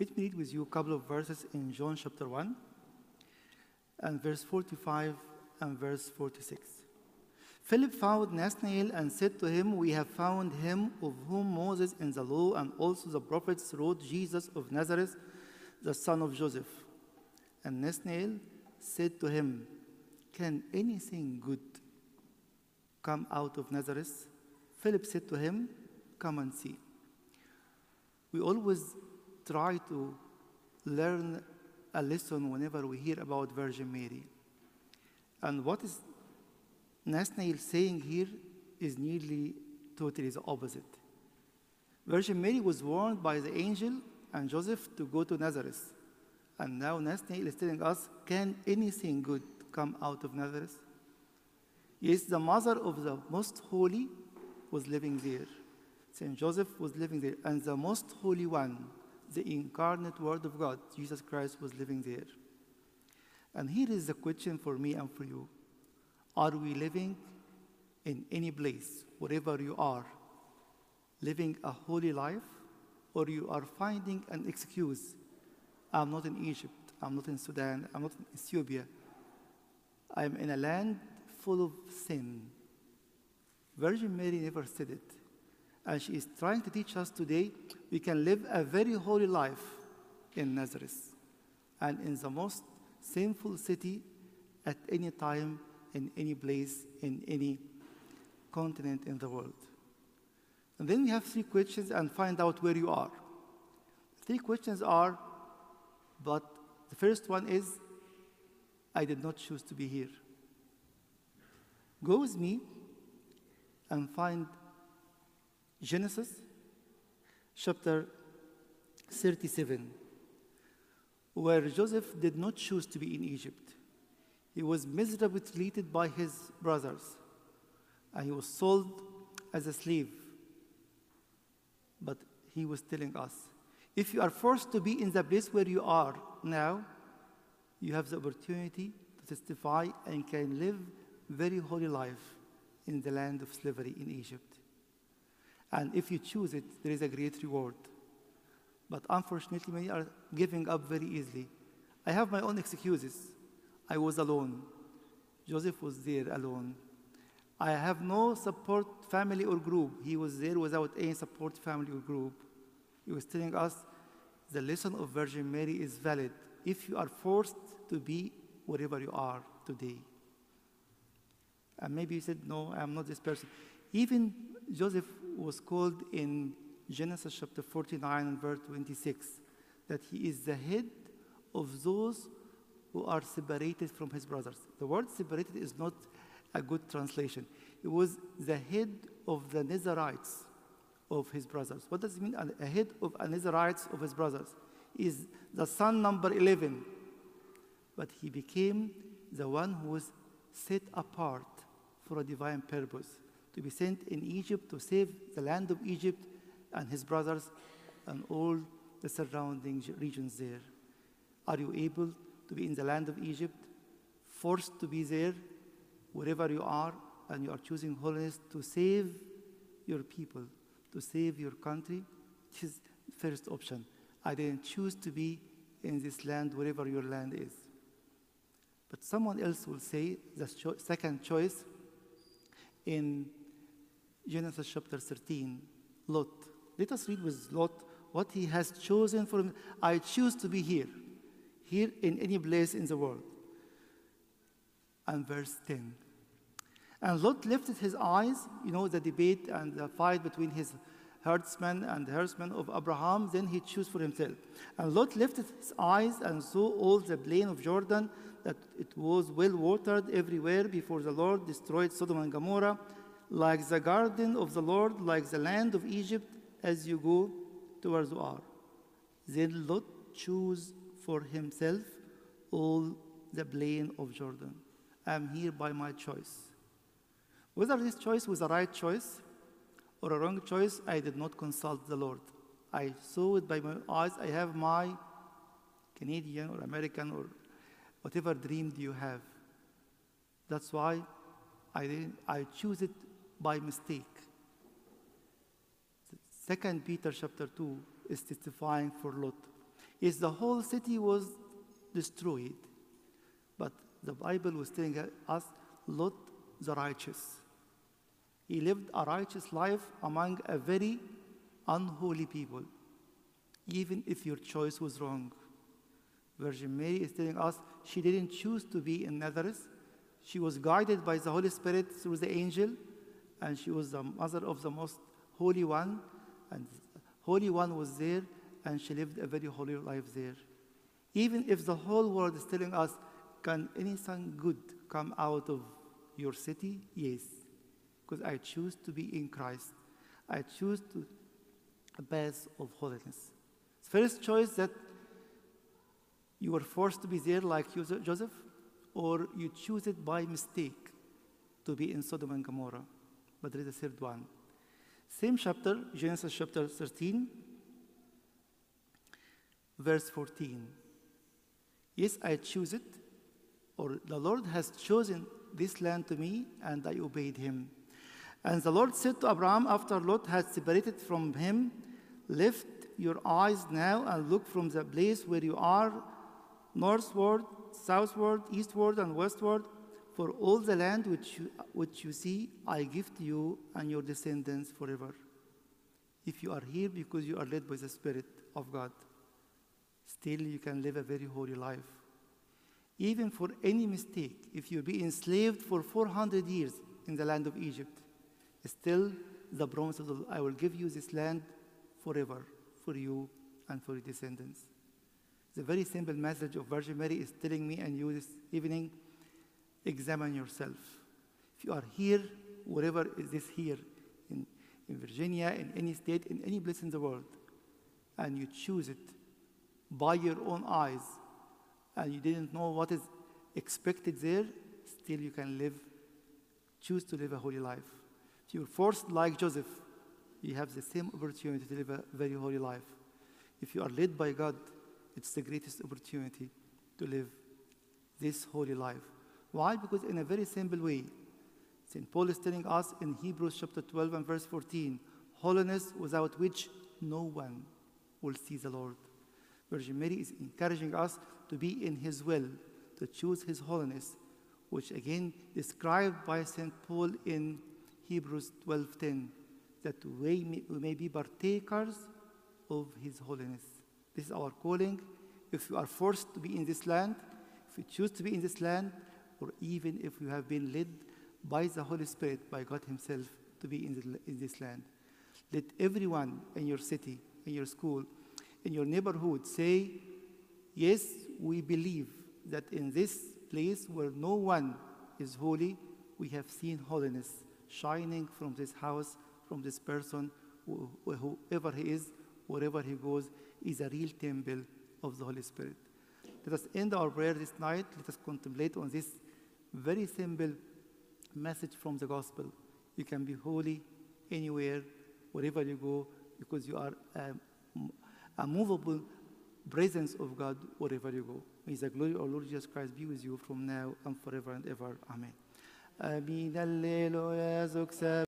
Let me read with you a couple of verses in John chapter 1 and verse 45 and verse 46. Philip found Nathanael and said to him, We have found him of whom Moses in the law and also the prophets wrote, Jesus of Nazareth, the son of Joseph. And Nathanael said to him, Can anything good come out of Nazareth? Philip said to him, Come and see. We always try to learn a lesson whenever we hear about Virgin Mary. And what is Nathanael saying here is nearly totally the opposite. Virgin Mary was warned by the angel and Joseph to go to Nazareth. And now Nathanael is telling us, can anything good come out of Nazareth? Yes, the mother of the most holy was living there. Saint Joseph was living there. And the most holy one, the incarnate Word of God, Jesus Christ, was living there. And here is the question for me and for you Are we living in any place, wherever you are, living a holy life, or you are finding an excuse? I'm not in Egypt, I'm not in Sudan, I'm not in Ethiopia. I'm in a land full of sin. Virgin Mary never said it. And she is trying to teach us today we can live a very holy life in Nazareth and in the most sinful city at any time, in any place, in any continent in the world. And then we have three questions and find out where you are. Three questions are, but the first one is, I did not choose to be here. Go with me and find Genesis chapter 37, where Joseph did not choose to be in Egypt. He was miserably treated by his brothers, and he was sold as a slave. But he was telling us if you are forced to be in the place where you are now, you have the opportunity to testify and can live very holy life in the land of slavery in Egypt. And if you choose it, there is a great reward. But unfortunately, many are giving up very easily. I have my own excuses. I was alone. Joseph was there alone. I have no support family or group. He was there without any support family or group. He was telling us the lesson of Virgin Mary is valid if you are forced to be wherever you are today. And maybe you said, No, I'm not this person. Even Joseph was called in Genesis chapter 49 and verse 26 that he is the head of those who are separated from his brothers. The word separated is not a good translation. He was the head of the Nazarites of his brothers. What does it mean? A head of a Nazarites of his brothers is the son number 11. But he became the one who was set apart for a divine purpose to be sent in Egypt to save the land of Egypt and his brothers and all the surrounding regions there. Are you able to be in the land of Egypt, forced to be there wherever you are, and you are choosing holiness to save your people, to save your country? This is first option. I didn't choose to be in this land wherever your land is. But someone else will say the cho- second choice in Genesis chapter 13, Lot. Let us read with Lot what he has chosen for him. I choose to be here, here in any place in the world. And verse 10. And Lot lifted his eyes, you know, the debate and the fight between his herdsmen and the herdsmen of Abraham, then he chose for himself. And Lot lifted his eyes and saw all the plain of Jordan, that it was well watered everywhere before the Lord destroyed Sodom and Gomorrah, like the garden of the Lord, like the land of Egypt, as you go towards Zoar. Then Lot chose for himself all the plain of Jordan. I am here by my choice. Whether this choice was a right choice or a wrong choice, I did not consult the Lord. I saw it by my eyes. I have my Canadian or American or whatever dream do you have. That's why I, I choose it by mistake. Second Peter chapter 2 is testifying for Lot. Yes, the whole city was destroyed, but the Bible was telling us Lot the righteous. He lived a righteous life among a very unholy people, even if your choice was wrong. Virgin Mary is telling us she didn't choose to be in Nazareth. She was guided by the Holy Spirit through the angel, and she was the mother of the most holy one, and Holy One was there, and she lived a very holy life there. Even if the whole world is telling us, can anything good come out of your city? Yes, because I choose to be in Christ. I choose to a path of holiness. First choice that you were forced to be there like Joseph, or you choose it by mistake to be in Sodom and Gomorrah. But there is a third one. Same chapter, Genesis chapter 13, verse 14. Yes, I choose it, or the Lord has chosen this land to me, and I obeyed him. And the Lord said to Abraham after Lot had separated from him, Lift your eyes now and look from the place where you are northward, southward, eastward, and westward. For all the land which you, which you see, I give to you and your descendants forever. If you are here because you are led by the Spirit of God, still you can live a very holy life. Even for any mistake, if you be enslaved for 400 years in the land of Egypt, still the promise of the I will give you this land forever for you and for your descendants. The very simple message of Virgin Mary is telling me and you this evening examine yourself. If you are here, wherever is this here, in, in Virginia, in any state, in any place in the world, and you choose it by your own eyes, and you didn't know what is expected there, still you can live, choose to live a holy life. If you're forced like Joseph, you have the same opportunity to live a very holy life. If you are led by God, it's the greatest opportunity to live this holy life. Why? Because in a very simple way, St. Paul is telling us in Hebrews chapter 12 and verse 14, holiness without which no one will see the Lord. Virgin Mary is encouraging us to be in His will, to choose His holiness, which again described by St. Paul in Hebrews 12:10, that we may, we may be partakers of His holiness. This is our calling. If you are forced to be in this land, if you choose to be in this land, or even if you have been led by the Holy Spirit, by God Himself, to be in, the, in this land. Let everyone in your city, in your school, in your neighborhood say, Yes, we believe that in this place where no one is holy, we have seen holiness shining from this house, from this person, whoever he is, wherever he goes, is a real temple of the Holy Spirit. Let us end our prayer this night. Let us contemplate on this very simple message from the gospel. You can be holy anywhere, wherever you go, because you are a, a movable presence of God wherever you go. May the glory of Lord Jesus Christ be with you from now and forever and ever. Amen.